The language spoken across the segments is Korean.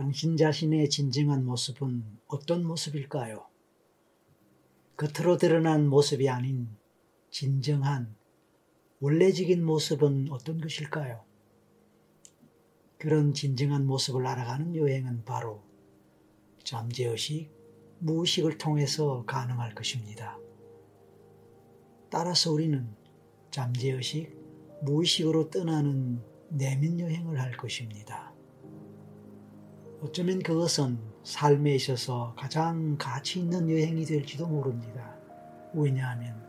당신 자신의 진정한 모습은 어떤 모습일까요? 겉으로 드러난 모습이 아닌 진정한 원래적인 모습은 어떤 것일까요? 그런 진정한 모습을 알아가는 여행은 바로 잠재의식, 무의식을 통해서 가능할 것입니다. 따라서 우리는 잠재의식, 무의식으로 떠나는 내면 여행을 할 것입니다. 어쩌면 그것은 삶에 있어서 가장 가치 있는 여행이 될지도 모릅니다. 왜냐하면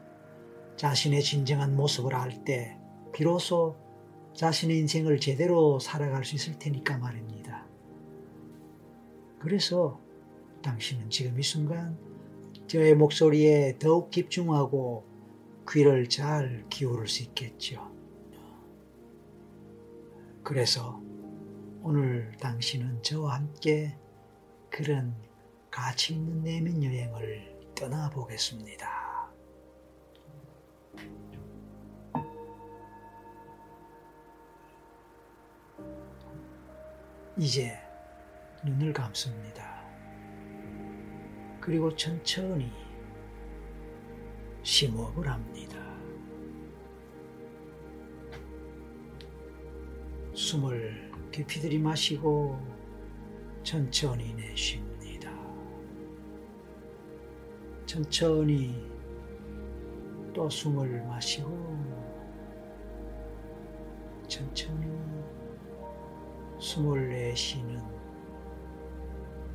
자신의 진정한 모습을 알 때 비로소 자신의 인생을 제대로 살아갈 수 있을 테니까 말입니다. 그래서 당신은 지금 이 순간 저의 목소리에 더욱 집중하고 귀를 잘 기울일 수 있겠죠. 그래서 오늘 당신은 저와 함께 그런 가치 있는 내면 여행을 떠나보겠습니다. 이제 눈을 감습니다. 그리고 천천히 심호흡을 합니다. 숨을 깊이 들이마시고 천천히 내쉽니다. 천천히 또 숨을 마시고 천천히 숨을 내쉬는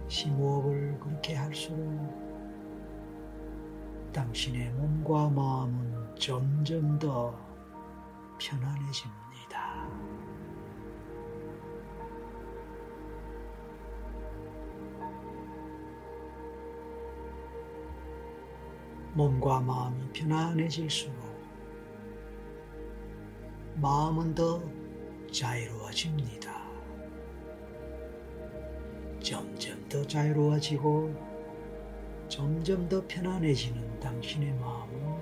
심호흡을 그렇게 할수록 당신의 몸과 마음은 점점 더 편안해집니다. 몸과 마음이 편안해질수록 마음은 더 자유로워집니다. 점점 더 자유로워지고 점점 더 편안해지는 당신의 마음은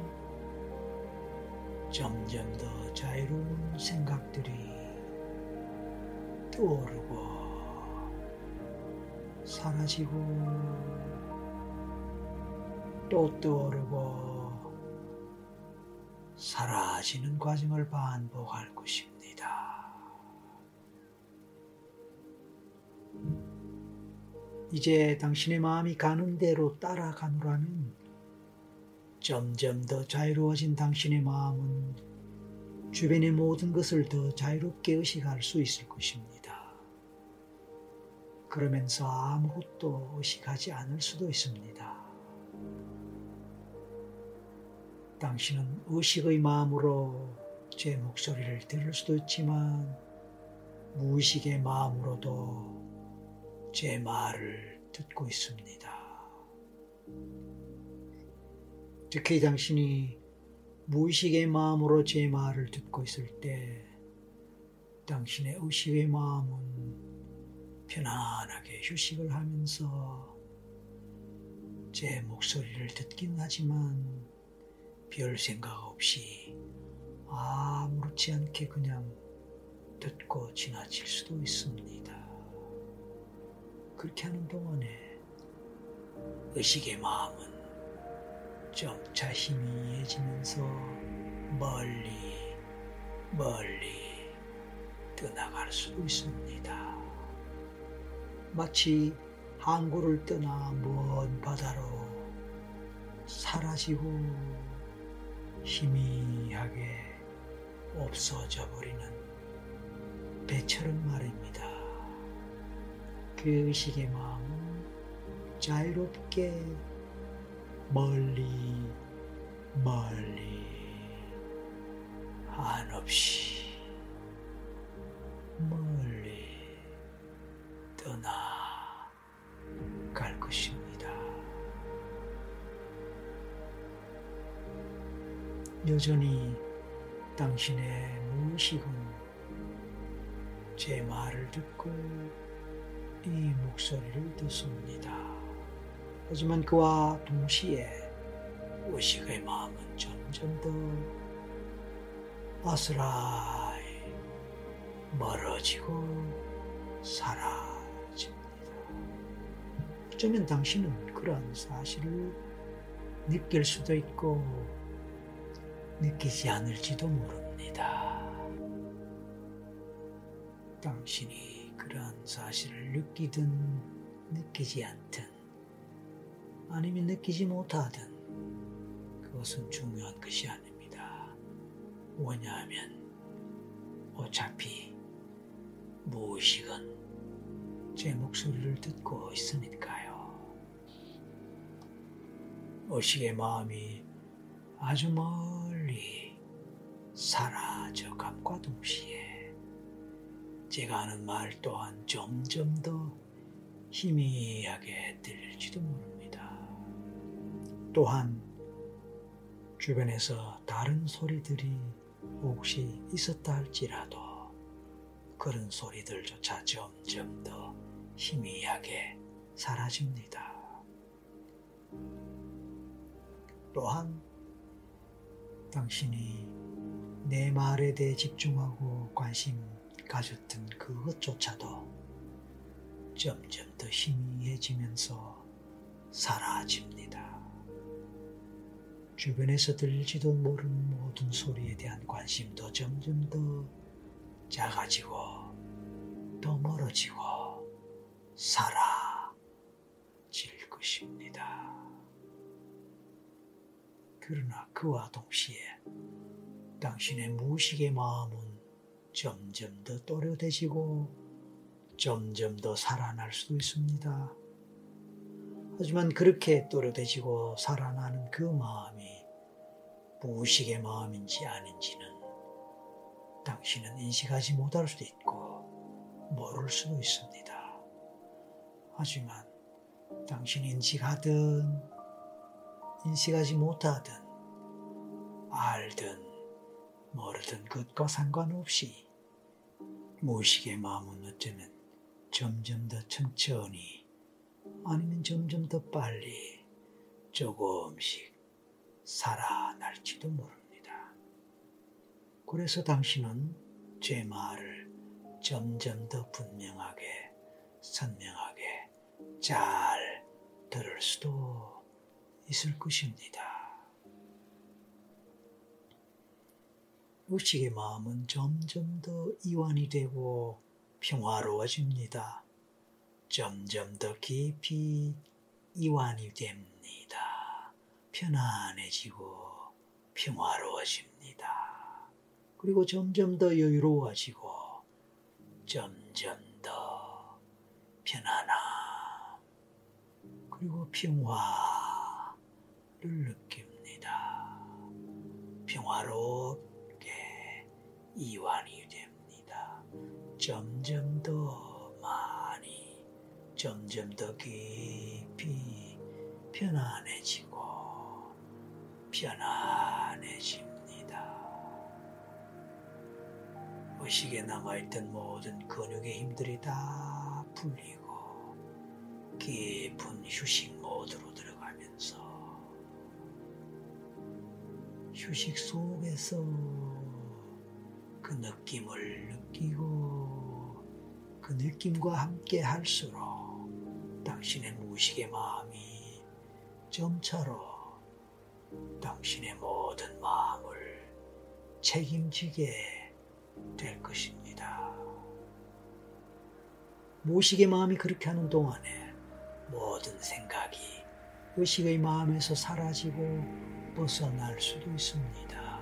점점 더 자유로운 생각들이 떠오르고 사라지고 또 떠오르고 사라지는 과정을 반복할 것입니다. 이제 당신의 마음이 가는 대로 따라가노라면 점점 더 자유로워진 당신의 마음은 주변의 모든 것을 더 자유롭게 의식할 수 있을 것입니다. 그러면서 아무것도 의식하지 않을 수도 있습니다. 당신은 의식의 마음으로 제 목소리를 들을 수도 있지만 무의식의 마음으로도 제 말을 듣고 있습니다. 특히 당신이 무의식의 마음으로 제 말을 듣고 있을 때 당신의 의식의 마음은 편안하게 휴식을 하면서 제 목소리를 듣긴 하지만 별 생각 없이 아무렇지 않게 그냥 듣고 지나칠 수도 있습니다. 그렇게 하는 동안에 의식의 마음은 점차 희미해지면서 멀리 멀리 떠나갈 수도 있습니다. 마치 항구를 떠나 먼 바다로 사라지고 희미하게 없어져 버리는 배처럼 말입니다. 그 의식의 마음은 자유롭게 멀리 멀리 한없이 멀리 떠나 여전히 당신의 무의식은 제 말을 듣고 이 목소리를 듣습니다. 하지만 그와 동시에 의식의 마음은 점점 더 아스라이 멀어지고 사라집니다. 어쩌면 당신은 그런 사실을 느낄 수도 있고 느끼지 않을지도 모릅니다. 당신이 그러한 사실을 느끼든 느끼지 않든 아니면 느끼지 못하든 그것은 중요한 것이 아닙니다. 왜냐하면 어차피 무의식은 제 목소리를 듣고 있으니까요. 의식의 마음이 아주 멀 리 사라져 감과 동시에 제가 하는 말 또한 점점 더 희미하게 들릴지도 모릅니다. 또한 주변에서 다른 소리들이 혹시 있었다 할지라도 그런 소리들조차 점점 더 희미하게 사라집니다. 또한 당신이 내 말에 대해 집중하고 관심 가졌던 그것조차도 점점 더 희미해지면서 사라집니다. 주변에서 들리지도 모르는 모든 소리에 대한 관심도 점점 더 작아지고 더 멀어지고 사라 그러나 그와 동시에 당신의 무식의 마음은 점점 더 또렷해지고 점점 더 살아날 수도 있습니다. 하지만 그렇게 또렷해지고 살아나는 그 마음이 무식의 마음인지 아닌지는 당신은 인식하지 못할 수도 있고 모를 수도 있습니다. 하지만 당신이 인식하든 인식하지 못하든 알든 모르든 그것과 상관없이 무의식의 마음은 어쩌면 점점 더 천천히 아니면 점점 더 빨리 조금씩 살아날지도 모릅니다. 그래서 당신은 제 말을 점점 더 분명하게 선명하게 잘 들을 수도 있을 것입니다. 의식의 마음은 점점 더 이완이 되고 평화로워집니다. 점점 더 깊이 이완이 됩니다. 편안해지고 평화로워집니다. 그리고 점점 더 여유로워지고 점점 더 편안함 그리고 평화 느낍니다. 평화롭게 이완이 됩니다. 점점 더 많이, 점점 더 깊이 편안해지고 편안해집니다. 의식에 남아있던 모든 근육의 힘들이 다 풀리고 깊은 휴식 모드로 들어가 휴식 속에서 그 느낌을 느끼고 그 느낌과 함께 할수록 당신의 무식의 마음이 점차로 당신의 모든 마음을 책임지게 될 것입니다. 무식의 마음이 그렇게 하는 동안에 모든 생각이 의식의 마음에서 사라지고 벗어날 수도 있습니다.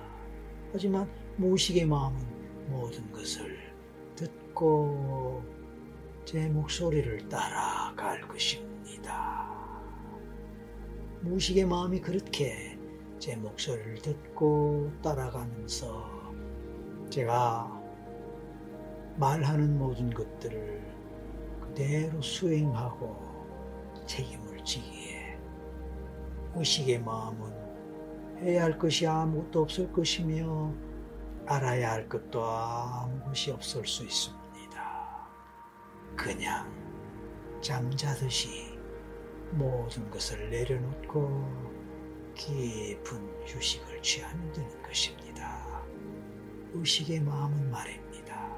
하지만 무식의 마음은 모든 것을 듣고 제 목소리를 따라갈 것입니다. 무식의 마음이 그렇게 제 목소리를 듣고 따라가면서 제가 말하는 모든 것들을 그대로 수행하고 책임을 지기에 의식의 마음은 해야 할 것이 아무것도 없을 것이며 알아야 할 것도 아무것이 없을 수 있습니다. 그냥 잠자듯이 모든 것을 내려놓고 깊은 휴식을 취하면 되는 것입니다. 의식의 마음은 말입니다.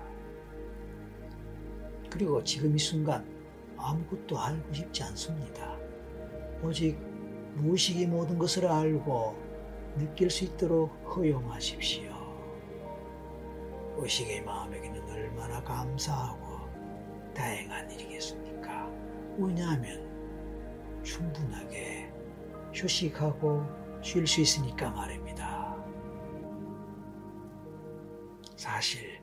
그리고 지금 이 순간 아무것도 알고 싶지 않습니다. 오직 무의식이 모든 것을 알고 느낄 수 있도록 허용하십시오. 의식의 마음에게는 얼마나 감사하고 다행한 일이겠습니까? 왜냐하면 충분하게 휴식하고 쉴 수 있으니까 말입니다. 사실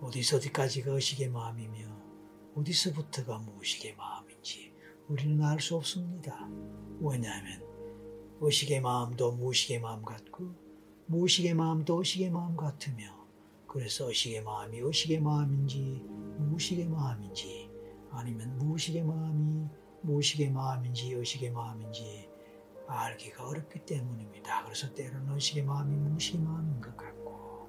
어디서 어디까지가 의식의 마음이며 어디서부터가 무의식의 마음인지 우리는 알 수 없습니다. 왜냐하면 의식의 마음도 무의식의 마음 같고 무의식의 마음도 의식의 마음 같으며 그래서 의식의 마음이 의식의 마음인지 무의식의 마음인지 아니면 무의식의 마음이 무의식의 마음인지 의식의 마음인지 알기가 어렵기 때문입니다. 그래서 때로는 의식의 마음이 무의식의 마음인 것 같고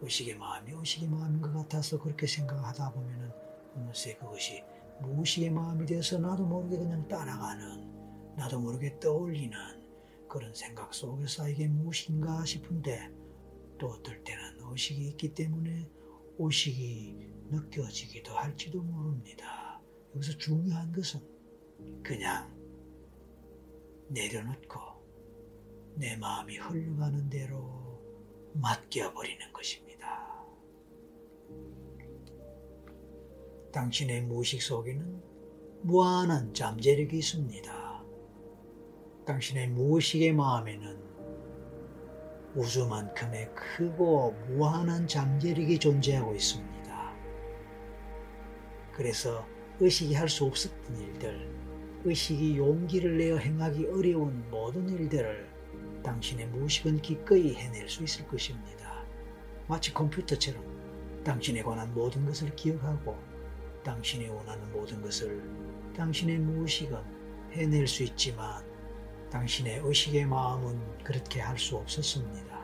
의식의 마음이 의식의 마음인 것 같아서 그렇게 생각하다 보면은 어느새 그것이 무의식의 마음이 돼서 나도 모르게 그냥 따라가는 나도 모르게 떠올리는 그런 생각 속에서 이게 무엇인가 싶은데 또 어떨 때는 의식이 있기 때문에 의식이 느껴지기도 할지도 모릅니다. 여기서 중요한 것은 그냥 내려놓고 내 마음이 흘러가는 대로 맡겨버리는 것입니다. 당신의 무의식 속에는 무한한 잠재력이 있습니다. 당신의 무의식의 마음에는 우주만큼의 크고 무한한 잠재력이 존재하고 있습니다. 그래서 의식이 할 수 없었던 일들, 의식이 용기를 내어 행하기 어려운 모든 일들을 당신의 무의식은 기꺼이 해낼 수 있을 것입니다. 마치 컴퓨터처럼 당신에 관한 모든 것을 기억하고 당신이 원하는 모든 것을 당신의 무의식은 해낼 수 있지만 당신의 의식의 마음은 그렇게 할 수 없었습니다.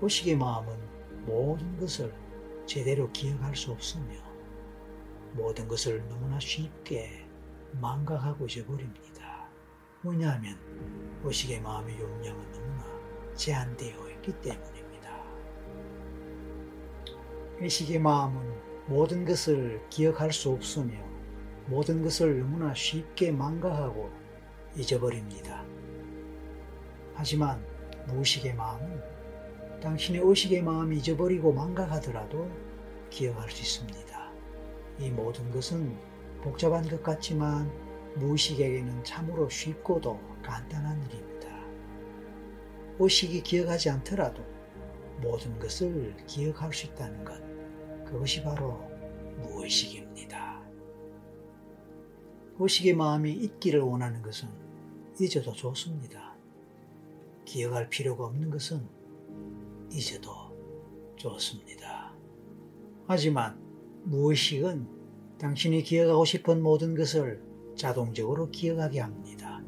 의식의 마음은 모든 것을 제대로 기억할 수 없으며 모든 것을 너무나 쉽게 망각하고 잊어버립니다. 왜냐하면 의식의 마음의 용량은 너무나 제한되어 있기 때문입니다. 의식의 마음은 모든 것을 기억할 수 없으며 모든 것을 너무나 쉽게 망각하고 잊어버립니다. 하지만 무의식의 마음은 당신의 의식의 마음이 잊어버리고 망각하더라도 기억할 수 있습니다. 이 모든 것은 복잡한 것 같지만 무의식에게는 참으로 쉽고도 간단한 일입니다. 의식이 기억하지 않더라도 모든 것을 기억할 수 있다는 것, 그것이 바로 무의식입니다. 의식의 마음이 있기를 원하는 것은 잊어도 좋습니다. 기억할 필요가 없는 것은 잊어도 좋습니다. 하지만 무의식은 당신이 기억하고 싶은 모든 것을 자동적으로 기억하게 합니다.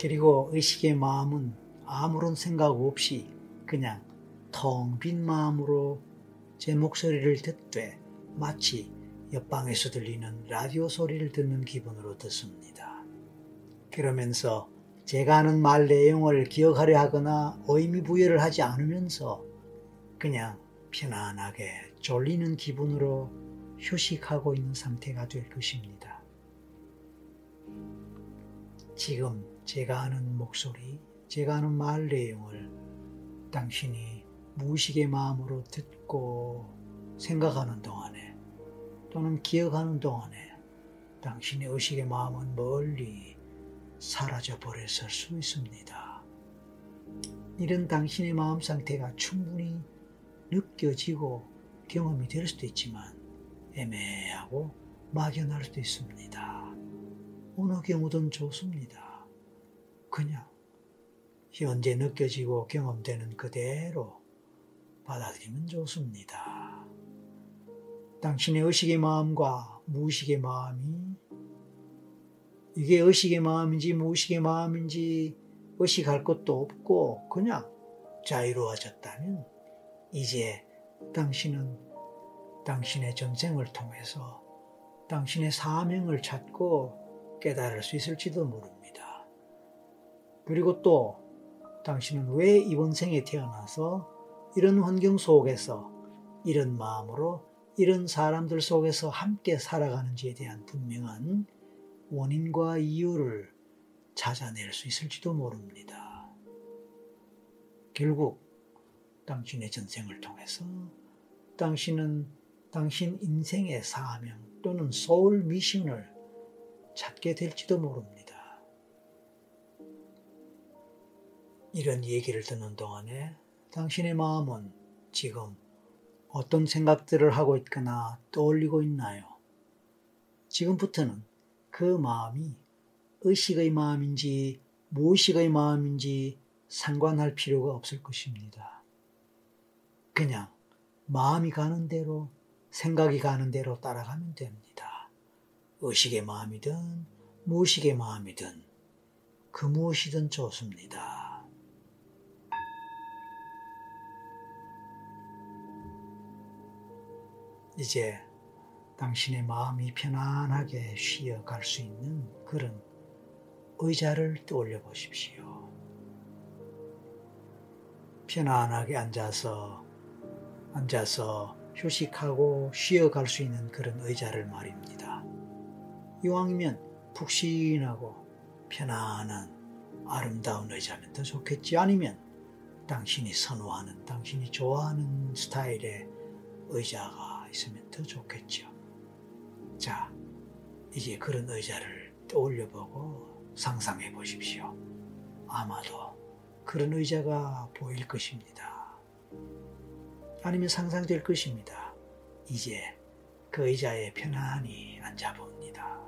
그리고 의식의 마음은 아무런 생각 없이 그냥 텅 빈 마음으로 제 목소리를 듣되 마치 옆방에서 들리는 라디오 소리를 듣는 기분으로 듣습니다. 그러면서 제가 하는 말 내용을 기억하려 하거나 의미 부여를 하지 않으면서 그냥 편안하게 졸리는 기분으로 휴식하고 있는 상태가 될 것입니다. 지금 제가 하는 목소리, 제가 하는 말 내용을 당신이 무의식의 마음으로 듣고 생각하는 동안에 또는 기억하는 동안에 당신의 의식의 마음은 멀리 사라져 버렸을 수 있습니다. 이런 당신의 마음 상태가 충분히 느껴지고 경험이 될 수도 있지만 애매하고 막연할 수도 있습니다. 어느 경우든 좋습니다. 그냥 현재 느껴지고 경험되는 그대로 받아들이면 좋습니다. 당신의 의식의 마음과 무의식의 마음이 이게 의식의 마음인지 무의식의 마음인지 의식할 것도 없고 그냥 자유로워졌다면 이제 당신은 당신의 전생을 통해서 당신의 사명을 찾고 깨달을 수 있을지도 모릅니다. 그리고 또 당신은 왜 이번 생에 태어나서 이런 환경 속에서 이런 마음으로 이런 사람들 속에서 함께 살아가는지에 대한 분명한 원인과 이유를 찾아낼 수 있을지도 모릅니다. 결국 당신의 전생을 통해서 당신은 당신 인생의 사명 또는 소울 미션을 찾게 될지도 모릅니다. 이런 얘기를 듣는 동안에 당신의 마음은 지금 어떤 생각들을 하고 있거나 떠올리고 있나요? 지금부터는 그 마음이 의식의 마음인지 무의식의 마음인지 상관할 필요가 없을 것입니다. 그냥 마음이 가는 대로 생각이 가는 대로 따라가면 됩니다. 의식의 마음이든 무의식의 마음이든 그 무엇이든 좋습니다. 이제 당신의 마음이 편안하게 쉬어갈 수 있는 그런 의자를 떠올려 보십시오. 편안하게 앉아서, 앉아서 휴식하고 쉬어갈 수 있는 그런 의자를 말입니다. 이왕이면 푹신하고 편안한 아름다운 의자면 더 좋겠지. 아니면 당신이 선호하는, 당신이 좋아하는 스타일의 의자가 있으면 더 좋겠죠. 자, 이제 그런 의자를 떠올려 보고 상상해 보십시오. 아마도 그런 의자가 보일 것입니다. 아니면 상상될 것입니다. 이제 그 의자에 편안히 앉아봅니다.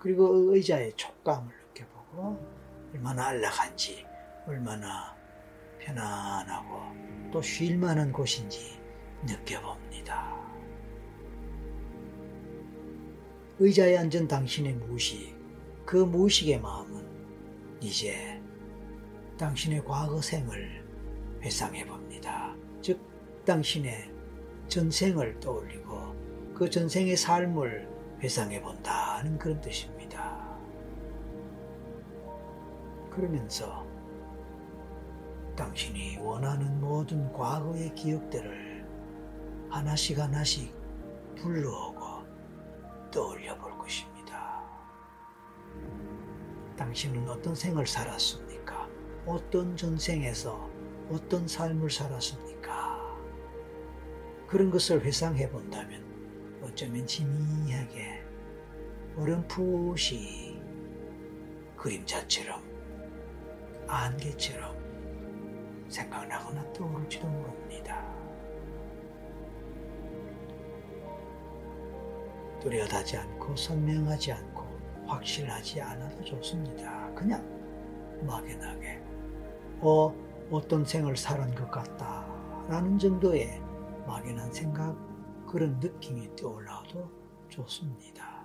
그리고 그 의자의 촉감을 느껴보고 얼마나 안락한지, 얼마나 편안하고 또 쉴만한 곳인지 느껴봅니다. 의자에 앉은 당신의 무식, 그 무의식의 마음은 이제 당신의 과거 생을 회상해 봅니다. 즉, 당신의 전생을 떠올리고 그 전생의 삶을 회상해 본다는 그런 뜻입니다. 그러면서 당신이 원하는 모든 과거의 기억들을 하나씩 하나씩 불러오고 떠올려 볼 것입니다. 당신은 어떤 생을 살았습니까? 어떤 전생에서 어떤 삶을 살았습니까? 그런 것을 회상해 본다면 어쩌면 지미하게 어렴풋이 그림자처럼 안개처럼 생각나거나 떠오를지도 모릅니다. 뚜렷하지 않고 선명하지 않고 확실하지 않아도 좋습니다. 그냥 막연하게 어, 어떤 생을 살은 것 같다 라는 정도의 막연한 생각 그런 느낌이 떠올라도 좋습니다.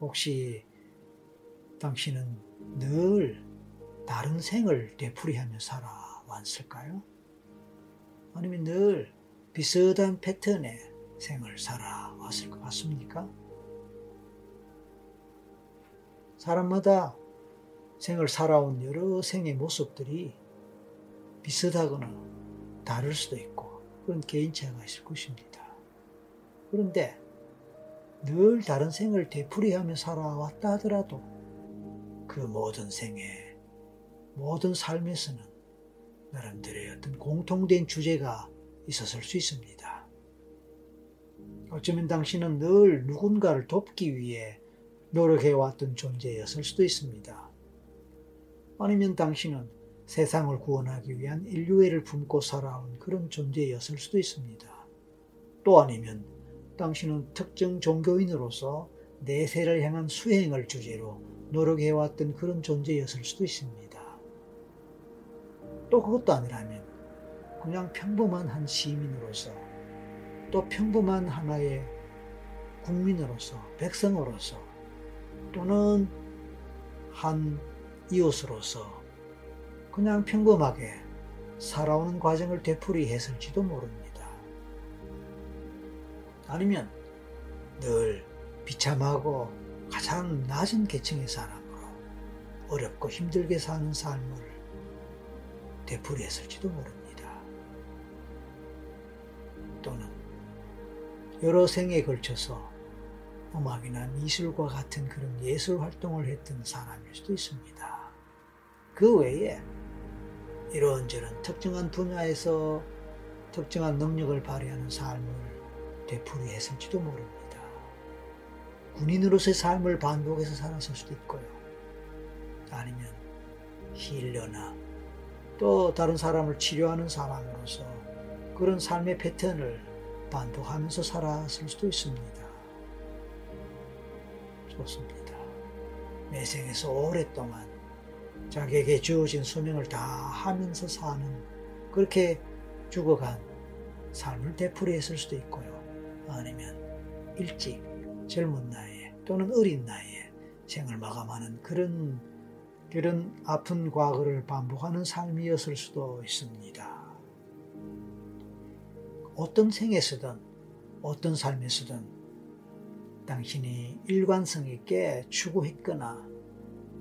혹시 당신은 늘 다른 생을 되풀이하며 살아왔을까요? 아니면 늘 비슷한 패턴의 생을 살아왔을 것 같습니까? 사람마다 생을 살아온 여러 생의 모습들이 비슷하거나 다를 수도 있고 그런 개인차가 있을 것입니다. 그런데 늘 다른 생을 되풀이하며 살아왔다 하더라도 그 모든 생의 모든 삶에서는 나름대로의 어떤 공통된 주제가 있었을 수 있습니다. 어쩌면 당신은 늘 누군가를 돕기 위해 노력해왔던 존재였을 수도 있습니다. 아니면 당신은 세상을 구원하기 위한 인류애를 품고 살아온 그런 존재였을 수도 있습니다. 또 아니면 당신은 특정 종교인으로서 내세를 향한 수행을 주제로 노력해왔던 그런 존재였을 수도 있습니다. 또 그것도 아니라면 그냥 평범한 한 시민으로서 또 평범한 하나의 국민으로서 백성으로서 또는 한 이웃으로서 그냥 평범하게 살아오는 과정을 되풀이했을지도 모릅니다. 아니면 늘 비참하고 가장 낮은 계층의 사람으로 어렵고 힘들게 사는 삶을 되풀이했을지도 모릅니다. 또는 여러 생에 걸쳐서 음악이나 미술과 같은 그런 예술 활동을 했던 사람일 수도 있습니다. 그 외에 이런저런 특정한 분야에서 특정한 능력을 발휘하는 삶을 되풀이했을지도 모릅니다. 군인으로서의 삶을 반복해서 살았을 수도 있고요. 아니면 힐러나 또 다른 사람을 치료하는 사람으로서 그런 삶의 패턴을 반복하면서 살았을 수도 있습니다. 좋습니다. 매생에서 오랫동안 자기에게 주어진 수명을 다 하면서 사는 그렇게 죽어간 삶을 되풀이했을 수도 있고요. 아니면 일찍 젊은 나이에 또는 어린 나이에 생을 마감하는 그런 그런 아픈 과거를 반복하는 삶이었을 수도 있습니다. 어떤 생에서든 어떤 삶에서든 당신이 일관성 있게 추구했거나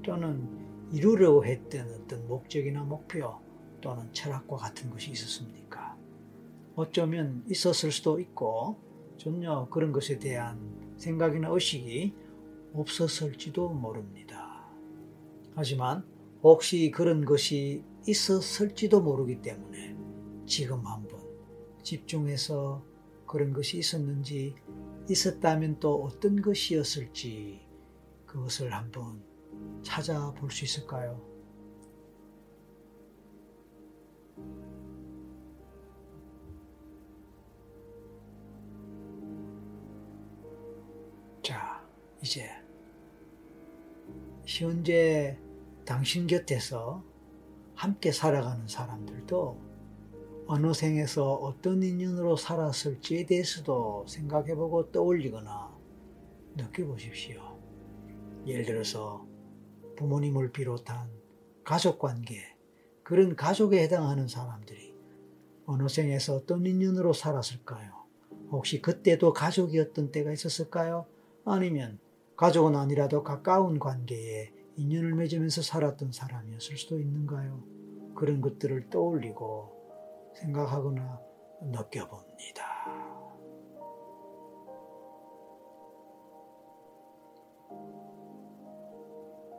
또는 이루려고 했던 어떤 목적이나 목표 또는 철학과 같은 것이 있었습니까? 어쩌면 있었을 수도 있고 전혀 그런 것에 대한 생각이나 의식이 없었을지도 모릅니다. 하지만 혹시 그런 것이 있었을지도 모르기 때문에 지금 한번 집중해서 그런 것이 있었는지 있었다면 또 어떤 것이었을지 그것을 한번 찾아볼 수 있을까요? 자, 이제 현재 당신 곁에서 함께 살아가는 사람들도 어느 생에서 어떤 인연으로 살았을지에 대해서도 생각해보고 떠올리거나 느껴보십시오. 예를 들어서 부모님을 비롯한 가족 관계, 그런 가족에 해당하는 사람들이 어느 생에서 어떤 인연으로 살았을까요? 혹시 그때도 가족이었던 때가 있었을까요? 아니면 가족은 아니라도 가까운 관계에 인연을 맺으면서 살았던 사람이었을 수도 있는가요? 그런 것들을 떠올리고 생각하거나 느껴봅니다.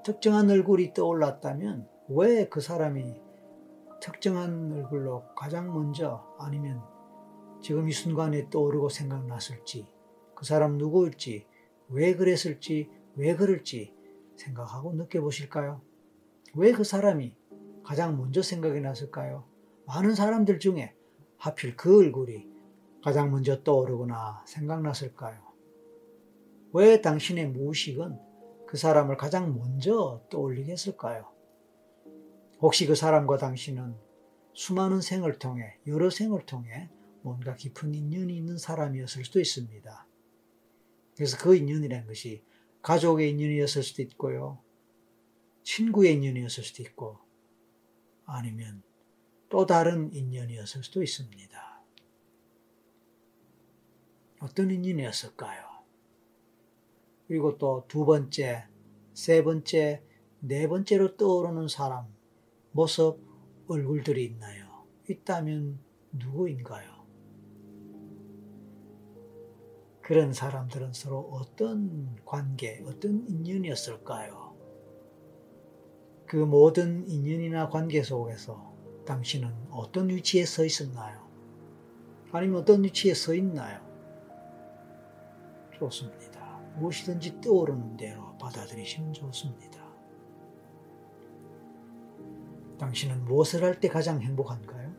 특정한 얼굴이 떠올랐다면 왜 그 사람이 특정한 얼굴로 가장 먼저 아니면 지금 이 순간에 떠오르고 생각났을지 그 사람 누구일지 왜 그랬을지 왜 그럴지 생각하고 느껴보실까요? 왜 그 사람이 가장 먼저 생각이 났을까요? 많은 사람들 중에 하필 그 얼굴이 가장 먼저 떠오르거나 생각났을까요? 왜 당신의 무의식은 그 사람을 가장 먼저 떠올리게 했을까요? 혹시 그 사람과 당신은 수많은 생을 통해, 여러 생을 통해 뭔가 깊은 인연이 있는 사람이었을 수도 있습니다. 그래서 그 인연이라는 것이 가족의 인연이었을 수도 있고요. 친구의 인연이었을 수도 있고, 아니면 또 다른 인연이었을 수도 있습니다. 어떤 인연이었을까요? 그리고 또 두 번째, 세 번째, 네 번째로 떠오르는 사람, 모습, 얼굴들이 있나요? 있다면 누구인가요? 그런 사람들은 서로 어떤 관계, 어떤 인연이었을까요? 그 모든 인연이나 관계 속에서 당신은 어떤 위치에 서 있었나요? 아니면 어떤 위치에 서 있나요? 좋습니다. 무엇이든지 떠오르는 대로 받아들이시면 좋습니다. 당신은 무엇을 할 때 가장 행복한가요?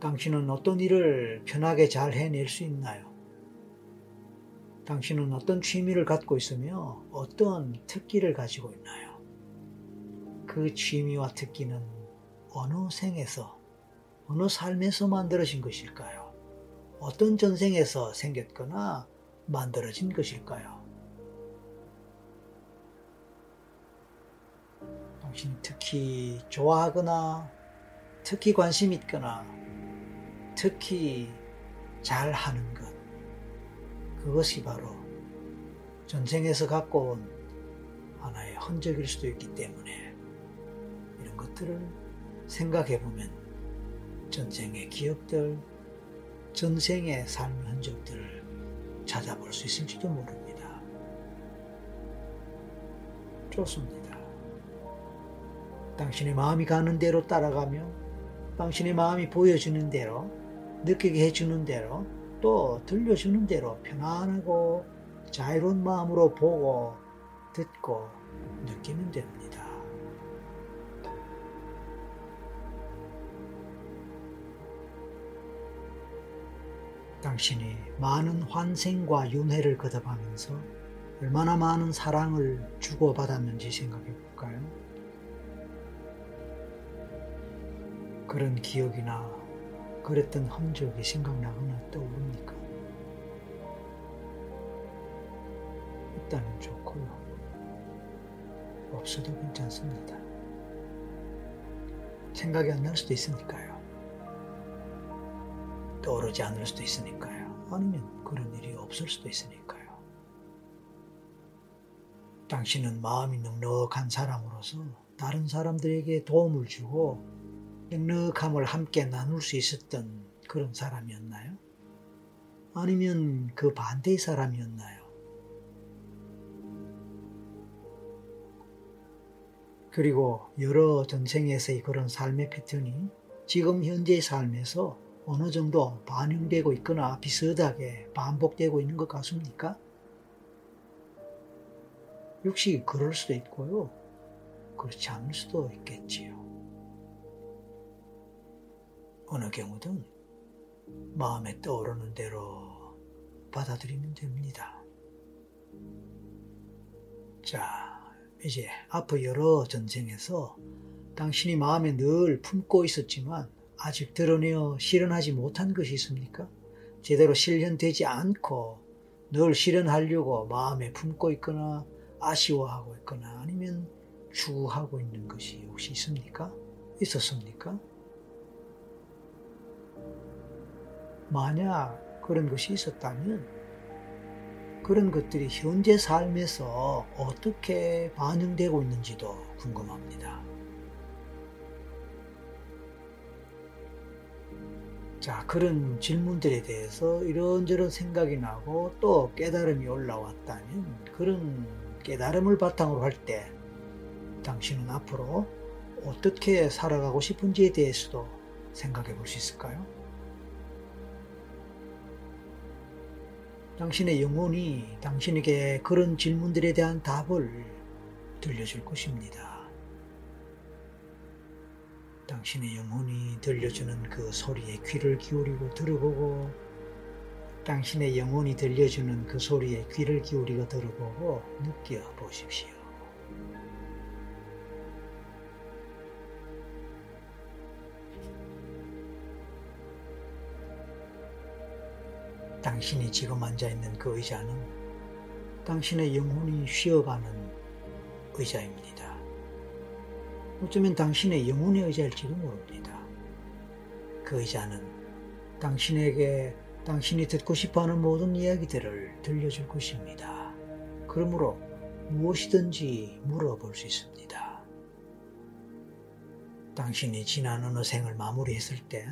당신은 어떤 일을 편하게 잘 해낼 수 있나요? 당신은 어떤 취미를 갖고 있으며 어떤 특기를 가지고 있나요? 그 취미와 특기는 어느 생에서, 어느 삶에서 만들어진 것일까요? 어떤 전생에서 생겼거나 만들어진 것일까요? 당신이 특히 좋아하거나 특히 관심 있거나 특히 잘 하는 것 그것이 바로 전생에서 갖고 온 하나의 흔적일 수도 있기 때문에 이런 것들을 생각해 보면 전쟁의 기억들, 전생의 삶의 흔적들을 찾아볼 수 있을지도 모릅니다. 좋습니다. 당신의 마음이 가는 대로 따라가며 당신의 마음이 보여주는 대로 느끼게 해주는 대로 또 들려주는 대로 편안하고 자유로운 마음으로 보고 듣고 느끼면 됩니다. 당신이 많은 환생과 윤회를 거듭하면서 얼마나 많은 사랑을 주고받았는지 생각해 볼까요? 그런 기억이나 그랬던 흔적이 생각나거나 떠오릅니까? 있다면 좋고요. 없어도 괜찮습니다. 생각이 안 날 수도 있으니까요. 떠오르지 않을 수도 있으니까요. 아니면 그런 일이 없을 수도 있으니까요. 당신은 마음이 넉넉한 사람으로서 다른 사람들에게 도움을 주고 넉넉함을 함께 나눌 수 있었던 그런 사람이었나요? 아니면 그 반대의 사람이었나요? 그리고 여러 전생에서의 그런 삶의 패턴이 지금 현재의 삶에서 어느 정도 반영되고 있거나 비슷하게 반복되고 있는 것 같습니까? 역시 그럴 수도 있고요. 그렇지 않을 수도 있겠지요. 어느 경우든 마음에 떠오르는 대로 받아들이면 됩니다. 자, 이제 앞으로 여러 전쟁에서 당신이 마음에 늘 품고 있었지만 아직 드러내어 실현하지 못한 것이 있습니까? 제대로 실현되지 않고 늘 실현하려고 마음에 품고 있거나 아쉬워하고 있거나 아니면 추구하고 있는 것이 혹시 있습니까? 있었습니까? 만약 그런 것이 있었다면 그런 것들이 현재 삶에서 어떻게 반영되고 있는지도 궁금합니다. 자, 그런 질문들에 대해서 이런저런 생각이 나고 또 깨달음이 올라왔다면 그런 깨달음을 바탕으로 할 때 당신은 앞으로 어떻게 살아가고 싶은지에 대해서도 생각해 볼 수 있을까요? 당신의 영혼이 당신에게 그런 질문들에 대한 답을 들려줄 것입니다. 당신의 영혼이 들려주는 그 소리에 귀를 기울이고 들어보고 당신의 영혼이 들려주는 그 소리에 귀를 기울이고 들어보고 느껴보십시오. 당신이 지금 앉아있는 그 의자는 당신의 영혼이 쉬어가는 의자입니다. 어쩌면 당신의 영혼의 의자일지도 모릅니다. 그 의자는 당신에게 당신이 듣고 싶어하는 모든 이야기들을 들려줄 것입니다. 그러므로 무엇이든지 물어볼 수 있습니다. 당신이 지난 어느 생을 마무리했을 때,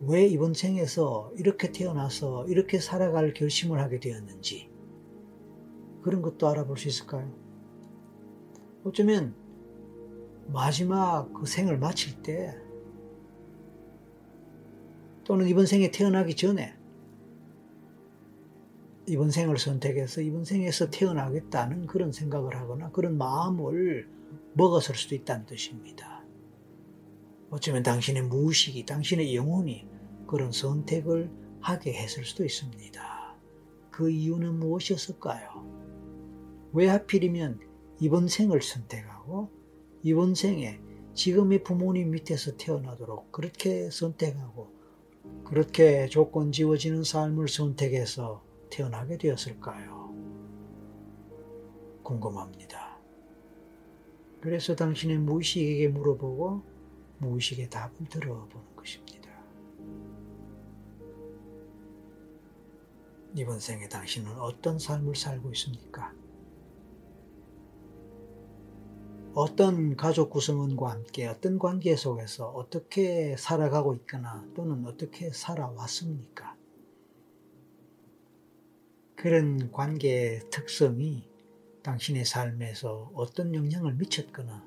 왜 이번 생에서 이렇게 태어나서 이렇게 살아갈 결심을 하게 되었는지, 그런 것도 알아볼 수 있을까요? 어쩌면 마지막 그 생을 마칠 때 또는 이번 생에 태어나기 전에 이번 생을 선택해서 이번 생에서 태어나겠다는 그런 생각을 하거나 그런 마음을 먹었을 수도 있다는 뜻입니다. 어쩌면 당신의 무의식이, 당신의 영혼이 그런 선택을 하게 했을 수도 있습니다. 그 이유는 무엇이었을까요? 왜 하필이면 이번 생을 선택하고 이번 생에 지금의 부모님 밑에서 태어나도록 그렇게 선택하고 그렇게 조건 지워지는 삶을 선택해서 태어나게 되었을까요? 궁금합니다. 그래서 당신의 무의식에게 물어보고 무의식의 답을 들어보는 것입니다. 이번 생에 당신은 어떤 삶을 살고 있습니까? 어떤 가족 구성원과 함께 어떤 관계 속에서 어떻게 살아가고 있거나 또는 어떻게 살아왔습니까? 그런 관계의 특성이 당신의 삶에서 어떤 영향을 미쳤거나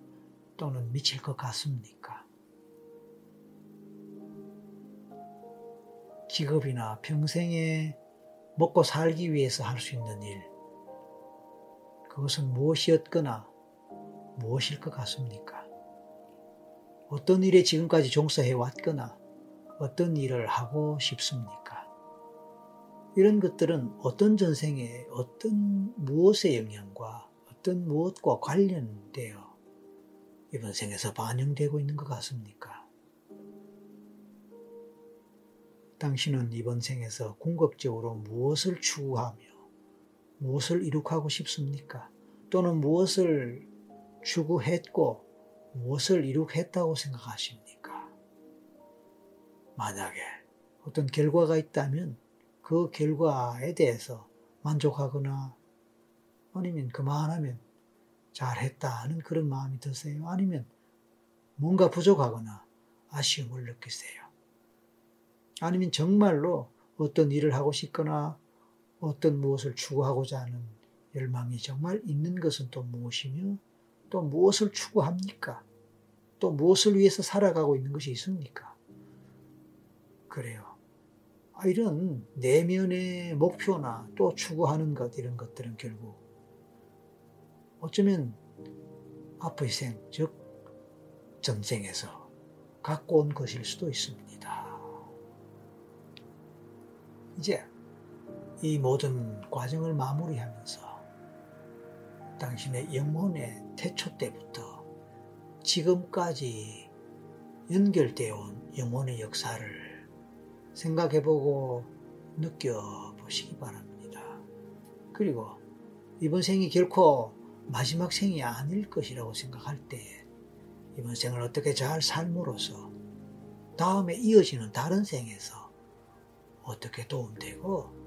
또는 미칠 것 같습니까? 직업이나 평생에 먹고 살기 위해서 할 수 있는 일, 그것은 무엇이었거나 무엇일 것 같습니까? 어떤 일에 지금까지 종사해 왔거나 어떤 일을 하고 싶습니까? 이런 것들은 어떤 전생에 어떤 무엇의 영향과 어떤 무엇과 관련되어 이번 생에서 반영되고 있는 것 같습니까? 당신은 이번 생에서 궁극적으로 무엇을 추구하며 무엇을 이룩하고 싶습니까? 또는 무엇을 추구했고 무엇을 이룩했다고 생각하십니까? 만약에 어떤 결과가 있다면 그 결과에 대해서 만족하거나 아니면 그만하면 잘했다 하는 그런 마음이 드세요? 아니면 뭔가 부족하거나 아쉬움을 느끼세요? 아니면 정말로 어떤 일을 하고 싶거나 어떤 무엇을 추구하고자 하는 열망이 정말 있는 것은 또 무엇이며 또 무엇을 추구합니까? 또 무엇을 위해서 살아가고 있는 것이 있습니까? 그래요. 아, 이런 내면의 목표나 또 추구하는 것, 이런 것들은 결국 어쩌면 앞의 생, 즉, 전생에서 갖고 온 것일 수도 있습니다. 이제 이 모든 과정을 마무리하면서 당신의 영혼의 태초 때부터 지금까지 연결되어 온 영혼의 역사를 생각해보고 느껴보시기 바랍니다. 그리고 이번 생이 결코 마지막 생이 아닐 것이라고 생각할 때 이번 생을 어떻게 잘 삶으로써 다음에 이어지는 다른 생에서 어떻게 도움되고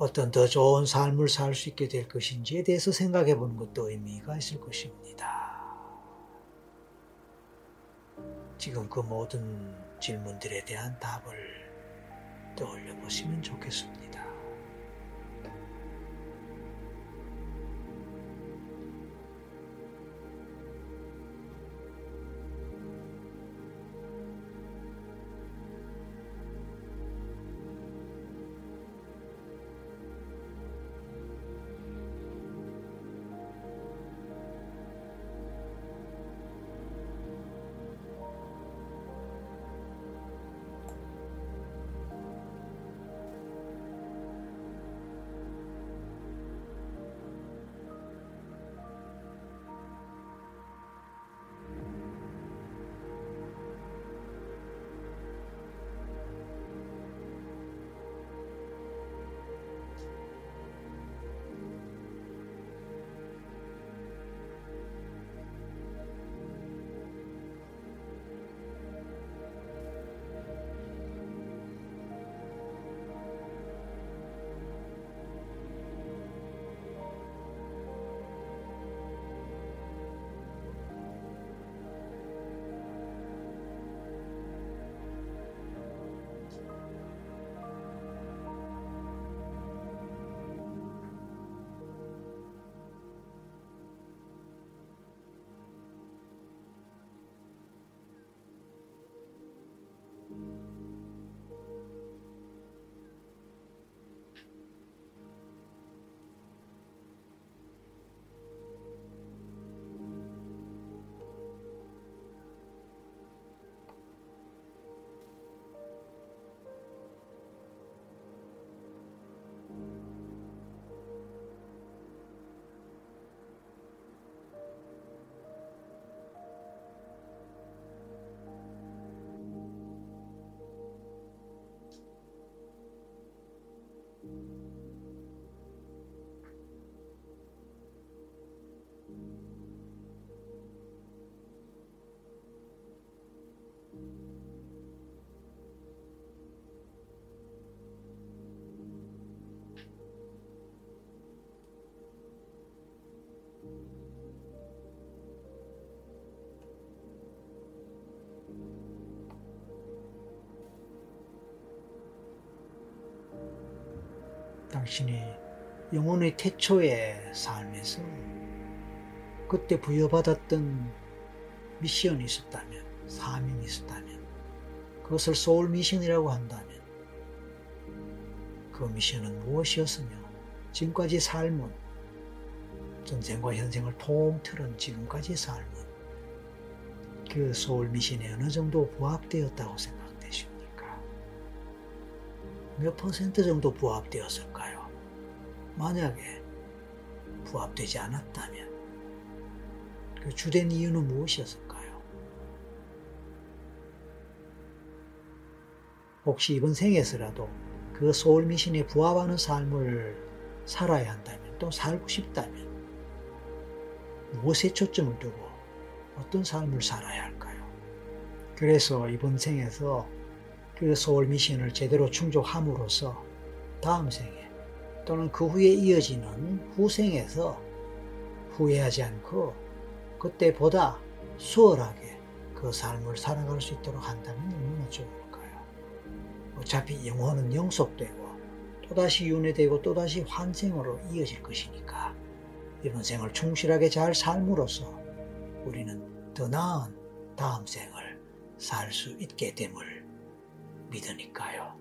어떤 더 좋은 삶을 살 수 있게 될 것인지에 대해서 생각해 보는 것도 의미가 있을 것입니다. 지금 그 모든 질문들에 대한 답을 떠올려 보시면 좋겠습니다. 당신이 영혼의 태초의 삶에서 그때 부여받았던 미션이 있었다면, 사명이 있었다면, 그것을 소울 미션이라고 한다면, 그 미션은 무엇이었으며, 지금까지 삶은, 전생과 현생을 통틀은 지금까지 삶은, 그 소울 미션에 어느 정도 부합되었다고 생각되십니까? 몇 퍼센트 정도 부합되었을까요? 만약에 부합되지 않았다면, 그 주된 이유는 무엇이었을까요? 혹시 이번 생에서라도 그 소울 미신에 부합하는 삶을 살아야 한다면 또 살고 싶다면 무엇에 초점을 두고 어떤 삶을 살아야 할까요? 그래서 이번 생에서 그 소울 미신을 제대로 충족함으로써 다음 생에 또는 그 후에 이어지는 후생에서 후회하지 않고 그때보다 수월하게 그 삶을 살아갈 수 있도록 한다면 얼마나 좋을까요? 어차피 영혼은 영속되고 또다시 윤회되고 또다시 환생으로 이어질 것이니까 이번 생을 충실하게 잘 삶으로써 우리는 더 나은 다음 생을 살 수 있게 됨을 믿으니까요.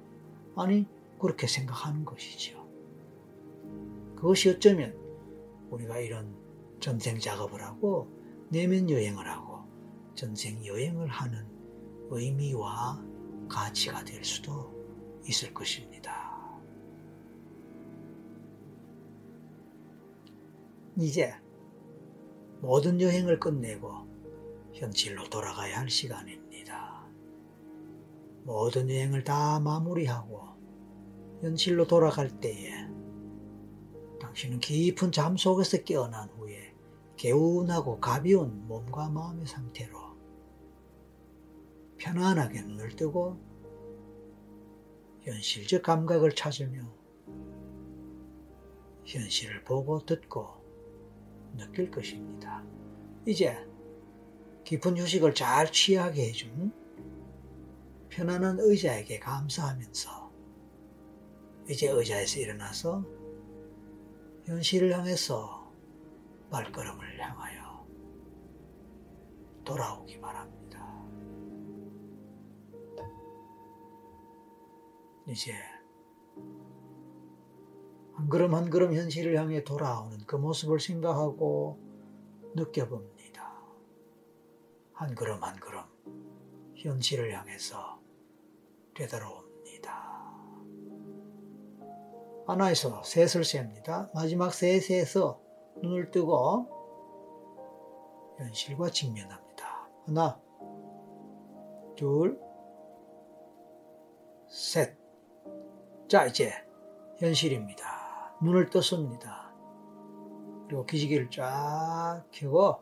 아니 그렇게 생각하는 것이죠. 그것이 어쩌면 우리가 이런 전생 작업을 하고 내면 여행을 하고 전생 여행을 하는 의미와 가치가 될 수도 있을 것입니다. 이제 모든 여행을 끝내고 현실로 돌아가야 할 시간입니다. 모든 여행을 다 마무리하고 현실로 돌아갈 때에 당신은 깊은 잠 속에서 깨어난 후에 개운하고 가벼운 몸과 마음의 상태로 편안하게 눈을 뜨고 현실적 감각을 찾으며 현실을 보고 듣고 느낄 것입니다. 이제 깊은 휴식을 잘 취하게 해준 편안한 의자에게 감사하면서 이제 의자에서 일어나서 현실을 향해서 발걸음을 향하여 돌아오기 바랍니다. 이제 한 걸음 한 걸음 현실을 향해 돌아오는 그 모습을 생각하고 느껴봅니다. 한 걸음 한 걸음 현실을 향해서 되돌아옵 하나에서 셋을 셉니다. 마지막 셋에서 눈을 뜨고 현실과 직면합니다. 하나, 둘, 셋. 자, 이제 현실입니다. 눈을 떴습니다. 그리고 기지개를 쫙 켜고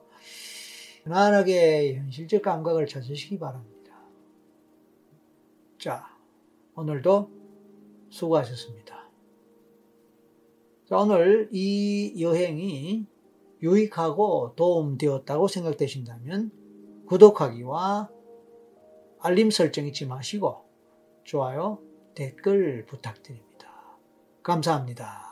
편안하게 현실적 감각을 찾으시기 바랍니다. 자, 오늘도 수고하셨습니다. 오늘 이 여행이 유익하고 도움되었다고 생각되신다면 구독하기와 알림 설정 잊지 마시고 좋아요, 댓글 부탁드립니다. 감사합니다.